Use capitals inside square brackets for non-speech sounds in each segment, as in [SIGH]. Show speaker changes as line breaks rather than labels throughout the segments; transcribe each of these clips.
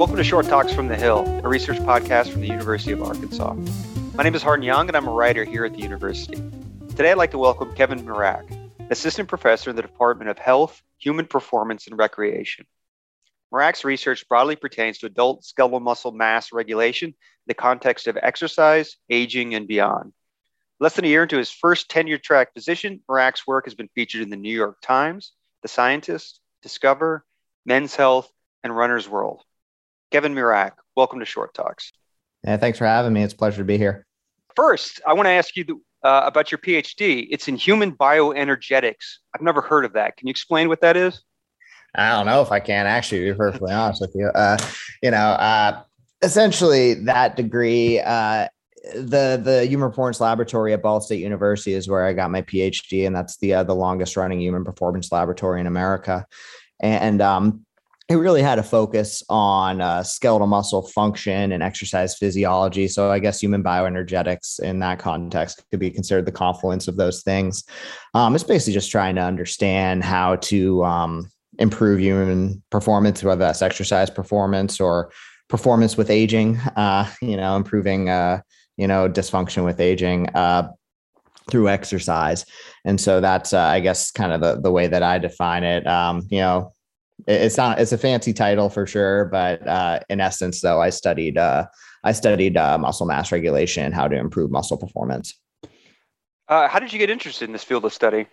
Welcome to Short Talks from the Hill, a research podcast from the University of Arkansas. My name is Harden Young, and I'm a writer here at the university. Today, I'd like to welcome Kevin Murach, assistant professor in the Department of Health, Human Performance, and Recreation. Murach's research broadly pertains to adult skeletal muscle mass regulation in the context of exercise, aging, and beyond. Less than a year into his first tenure track position, Murach's work has been featured in the New York Times, The Scientist, Discover, Men's Health, and Runner's World. Kevin Murach, welcome to Short Talks.
Yeah, thanks for having me. It's a pleasure to be here.
First, I want to ask you uh, about your PhD. It's in human bioenergetics. I've never heard of that. Can you explain what that is?
I don't know if I can actually be perfectly honest with you. Uh, you know, uh, essentially that degree, uh, the the Human Performance Laboratory at Ball State University is where I got my PhD, and that's the uh, the longest running human performance laboratory in America. And um, it really had a focus on uh, skeletal muscle function and exercise physiology. So I guess human bioenergetics in that context could be considered the confluence of those things. Um, it's basically just trying to understand how to um, improve human performance, whether that's exercise performance or performance with aging. Uh, you know, improving uh, you know dysfunction with aging uh, through exercise. And so that's uh, I guess kind of the the way that I define it. Um, you know it's not it's a fancy title for sure but uh, in essence though i studied uh, i studied uh, muscle mass regulation and how to improve muscle performance
uh, how did you get interested in this field of study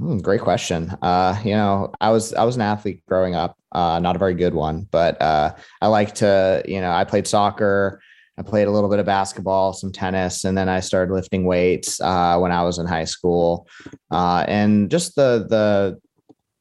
mm, great question uh, you know i was i was an athlete growing up uh, not a very good one but i like to you know i played soccer I played a little bit of basketball, some tennis, and then I started lifting weights uh, when I was in high school. Uh, and just the the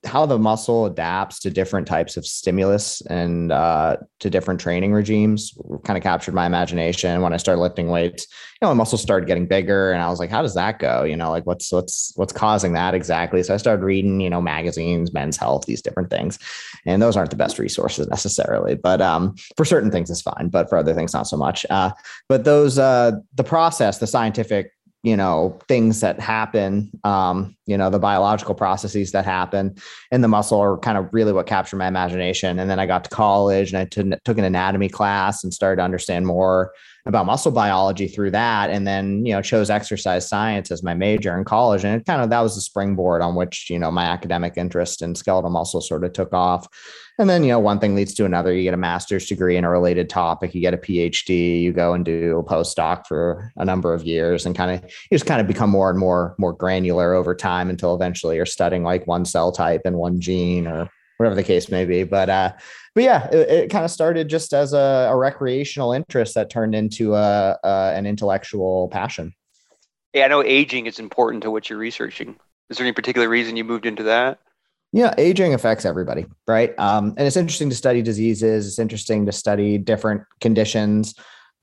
how the muscle adapts to different types of stimulus and uh, to different training regimes kind of captured my imagination when I started lifting weights. You know, my muscles started getting bigger, and I was like, "How does that go?" You know, like what's what's what's causing that exactly? So I started reading, you know, magazines, Men's Health, these different things, and those aren't the best resources necessarily, but um, for certain things it's fine, but for other things not so much. Uh, but those uh, the process, the scientific you know things that happen um, you know the biological processes that happen in the muscle are kind of really what captured my imagination. And then i got to college and I t- took an anatomy class and started to understand more about muscle biology through that and then you know chose exercise science as my major in college and it kind of that was the springboard on which you know my academic interest in skeletal muscle sort of took off and then, you know, one thing leads to another. You get a master's degree in a related topic, you get a PhD, you go and do a postdoc for a number of years and kind of you just kind of become more and more more granular over time until eventually you're studying like one cell type and one gene or whatever the case may be. But uh but yeah, it, it kind of started just as a, a, recreational interest that turned into a, a an intellectual passion.
Yeah, I know aging is important to what you're researching. Is there any particular reason you moved into that?
Yeah, aging affects everybody, right? Um, and it's interesting to study diseases. It's interesting to study different conditions.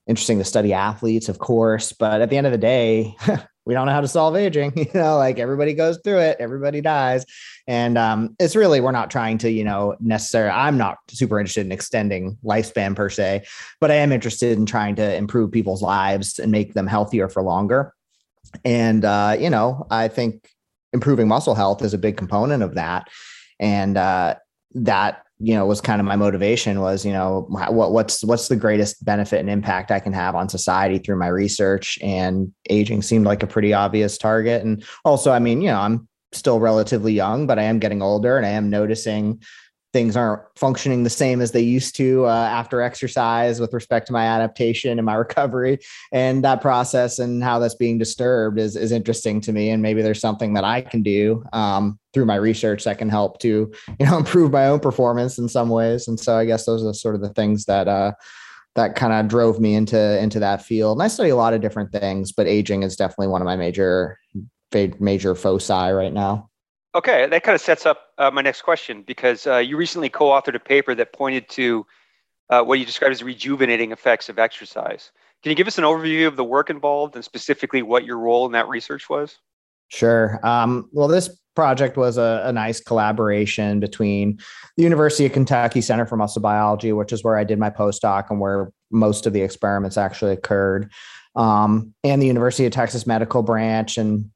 Interesting to study athletes, of course. But at the end of the day, [LAUGHS] we don't know how to solve aging. [LAUGHS] You know, like everybody goes through it, everybody dies, and um, it's really we're not trying to, you know, necessarily. I'm not super interested in extending lifespan per se, but I am interested in trying to improve people's lives and make them healthier for longer. And uh, you know, I think improving muscle health is a big component of that. And uh, that you know was kind of my motivation was you know what what's what's the greatest benefit and impact I can have on society through my research? And aging seemed like a pretty obvious target. And also I mean you know I'm still relatively young but I am getting older and I am noticing things aren't functioning the same as they used to uh, after exercise with respect to my adaptation and my [LAUGHS] recovery. And that process and how that's being disturbed is, is interesting to me. And maybe there's something that i can do um, through my research that can help to you know [LAUGHS] improve my own performance in some ways. And so i guess those are sort of the things that uh, that kind of drove me into into that field. And i study a lot of different things but aging is definitely one of my major major foci right now
Okay, that kind of sets up uh, my next question because uh, you recently co-authored a paper that pointed to uh, what you described as rejuvenating effects of exercise. Can you give us an overview of the work involved and specifically what your role in that research was?
Sure. Um, well, this project was a, a, nice collaboration between the University of Kentucky Center for Muscle Biology, which is where I did my postdoc and where most of the experiments actually occurred, um, and the University of Texas Medical Branch and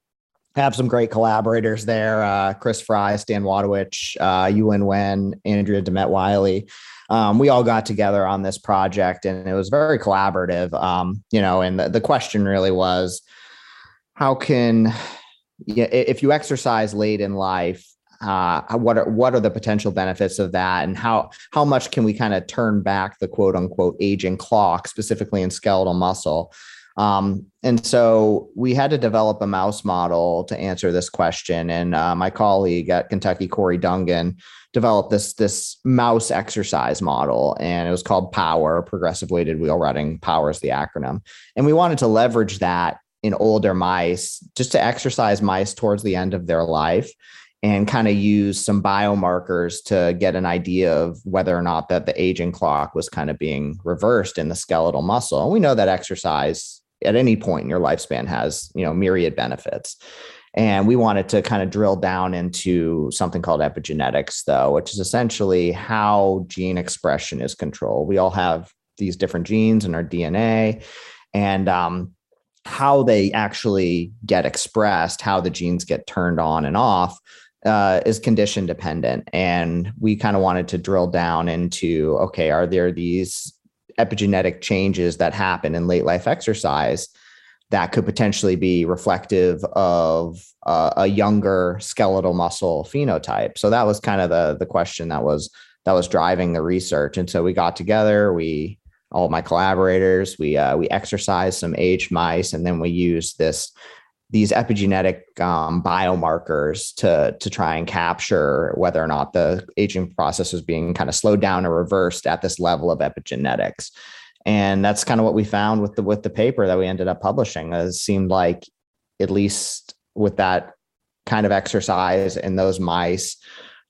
have some great collaborators there uh, Chris Fry, Stan Watowich, uh, Yuan Wen, Andrea Dimet-Wiley. Um, we all got together on this project and it was very collaborative. Um, you know, and the, the question really was how can, if you exercise late in life, uh, what are what are the potential benefits of that, and how how much can we kind of turn back the quote unquote aging clock, specifically in skeletal muscle? Um, and so we had to develop a mouse model to answer this question. And uh, my colleague at Kentucky, Corey Dungan, developed this this mouse exercise model, and it was called Power, Progressive Weighted Wheel Running. Power is the acronym, and we wanted to leverage that in older mice just to exercise mice towards the end of their life and kind of use some biomarkers to get an idea of whether or not that the aging clock was kind of being reversed in the skeletal muscle. And we know that exercise at any point in your lifespan has, you know, myriad benefits. And we wanted to kind of drill down into something called epigenetics, though, which is essentially how gene expression is controlled. We all have these different genes in our DNA. And um, how they actually get expressed, how the genes get turned on and off, uh, is condition dependent. And we kind of wanted to drill down into okay, are there these epigenetic changes that happen in late life exercise that could potentially be reflective of uh, a younger skeletal muscle phenotype? So that was kind of the the question that was that was driving the research. And so we got together, we all my collaborators, we uh, we exercised some aged mice, and then we used this these epigenetic um, biomarkers to to try and capture whether or not the aging process is being kind of slowed down or reversed at this level of epigenetics. And that's kind of what we found with the with the paper that we ended up publishing it seemed like at least with that kind of exercise in those mice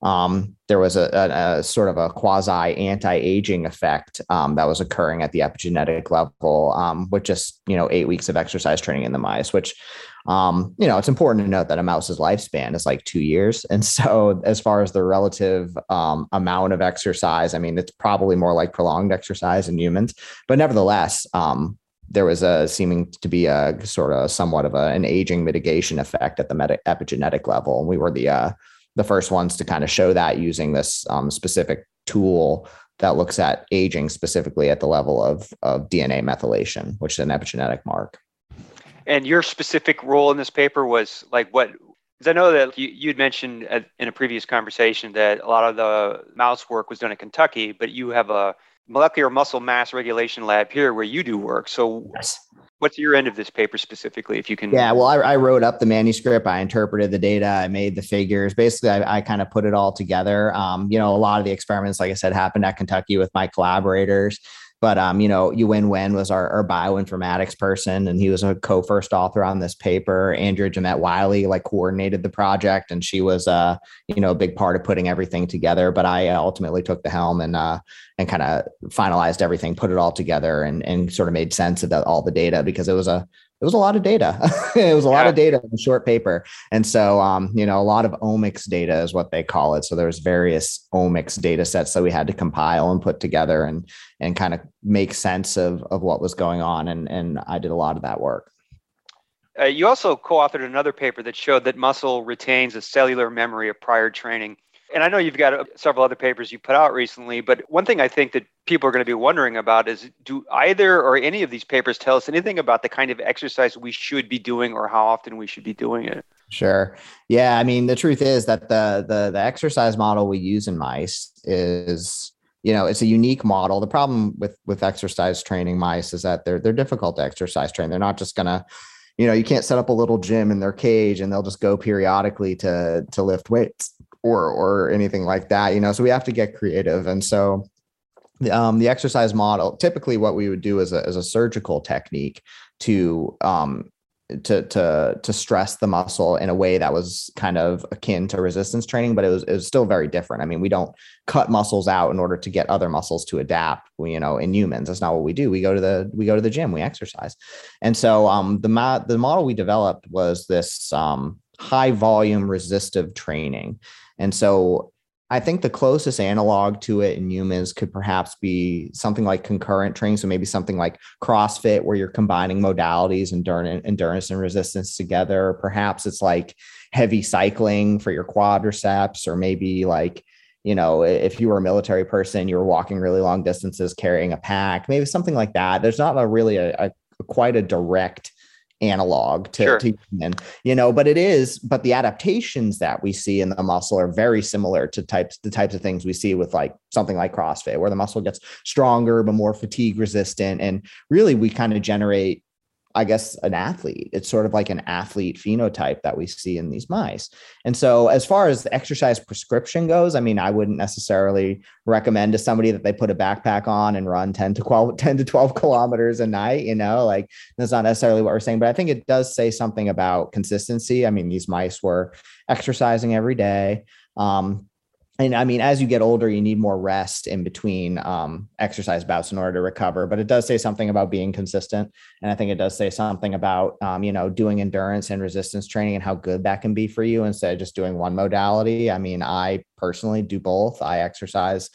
um, there was a, a, a, sort of a quasi anti-aging effect um, that was occurring at the epigenetic level um, with just you know eight weeks of exercise training in the mice which um, you know, it's important to note that a mouse's lifespan is like two years. And [LAUGHS] so, as far as the relative um, amount of exercise, I mean, it's probably more like prolonged exercise in humans. But nevertheless, um, there was a seeming to be a sort of somewhat of a, an aging mitigation effect at the meta- epigenetic level. And we were the uh, the first ones to kind of show that using this um, specific tool that looks at aging specifically at the level of, of DNA methylation, which is an epigenetic mark.
And your specific role in this paper was like what? Because I know that you, you'd mentioned in a previous conversation that a lot of the mouse work was done in Kentucky, but you have a molecular muscle mass regulation lab here where you do work. So, yes. what's your end of this paper specifically, if you can?
Yeah, well, I, I, wrote up the manuscript, I interpreted the data, I made the figures. Basically, I, I kind of put it all together. Um, you know, a lot of the experiments, like I said, happened at Kentucky with my collaborators. But um, you know, Yuan Wen was our, our bioinformatics person, and he was a co-first author on this paper. Andrea Dimet-Wiley like coordinated the project, and she was uh, you know, a big part of putting everything together. But I ultimately took the helm and uh and kind of finalized everything, put it all together, and and sort of made sense of the, all the data because it was a [LAUGHS] it was a lot of data. it was a lot of data in a short paper. And so, um, you know, a lot of omics data is what they call it. So there's various omics data sets that we had to compile and put together and, and kind of make sense of, of what was going on. And, and I did a lot of that work.
Uh, you also co-authored another paper that showed that muscle retains a cellular memory of prior training. And I know you've got uh, several other papers you put out recently, but one thing I think that people are going to be wondering about is do either or any of these papers tell us anything about the kind of exercise we should be doing or how often we should be doing it?
Sure. Yeah, I mean the truth is that the the the exercise model we use in mice is you know it's a unique model. The problem with with exercise training mice is that they're they're difficult to exercise train. They're not just going to you know, you can't set up a little gym in their cage and they'll just go periodically to to lift weights or or anything like that you know so we have to get creative and so um, the exercise model typically what we would do is a, as a surgical technique to um, to to to stress the muscle in a way that was kind of akin to resistance training, but it was it was still very different. I mean, we don't cut muscles out in order to get other muscles to adapt. We, you know, in humans, that's not what we do. We go to the we go to the gym, we exercise, and so um, the mo- the model we developed was this um, high volume resistive training, and so I think the closest analog to it in humans could perhaps be something like concurrent training. So maybe something like CrossFit, where you're combining modalities and endurance and resistance together. Perhaps it's like heavy cycling for your quadriceps, or maybe like, you know, if you were a military person, you were walking really long distances carrying a pack, maybe something like that. There's not a really a, a quite a direct analog to, sure. to human, you know, but it is, but the adaptations that we see in the muscle are very similar to types, the types of things we see with like something like CrossFit, where the muscle gets stronger, but more fatigue resistant. And really we kind of generate I guess, an athlete. It's sort of like an athlete phenotype that we see in these mice. And so, as far as the exercise prescription goes, I mean, I wouldn't necessarily recommend to somebody that they put a backpack on and run 10 to 12, [LAUGHS] 10 to 12 kilometers a night. You know, like that's not necessarily what we're saying, but I think it does say something about consistency. I mean, these mice were exercising every day. Um, and I mean, as you get older, you need more rest in between um, exercise bouts in order to recover. But it does say something about being consistent, and I think it does say something about um, you know doing endurance and resistance training and how good that can be for you instead of just doing one modality. I mean, I personally do both. I exercise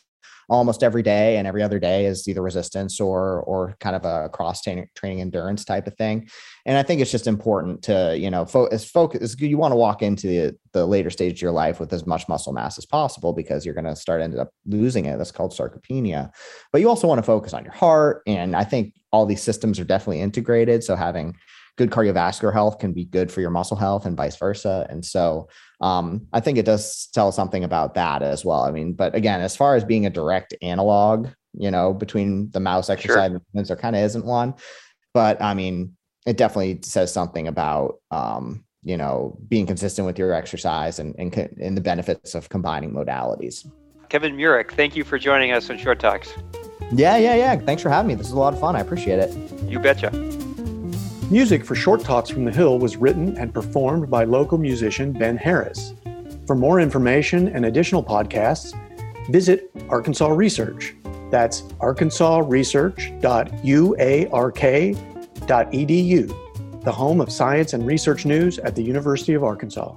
almost every day and every other day is either resistance or or kind of a cross training, endurance type of thing. And i think it's just important to you know focus focus you want to walk into the, the later stage of your life with as much muscle mass as possible because you're going to start ended up losing it. That's called sarcopenia. But you also want to focus on your heart and i think all these systems are definitely integrated. So having good cardiovascular health can be good for your muscle health and vice versa. And so um, I think it does tell something about that as well. I mean, but again, as far as being a direct analog, you know, between the mouse exercise sure. and there kind of isn't one. But I mean, it definitely says something about um, you know being consistent with your exercise and, and and the benefits of combining modalities.
Kevin Murach, thank you for joining us on Short Talks.
Yeah, yeah, yeah. Thanks for having me. This is a lot of fun. I appreciate it.
You betcha.
Music for Short Talks from the Hill was written and performed by local musician Ben Harris. For more information and additional podcasts, visit Arkansas Research. That's arkansasresearch.uark.edu, the home of science and research news at the University of Arkansas.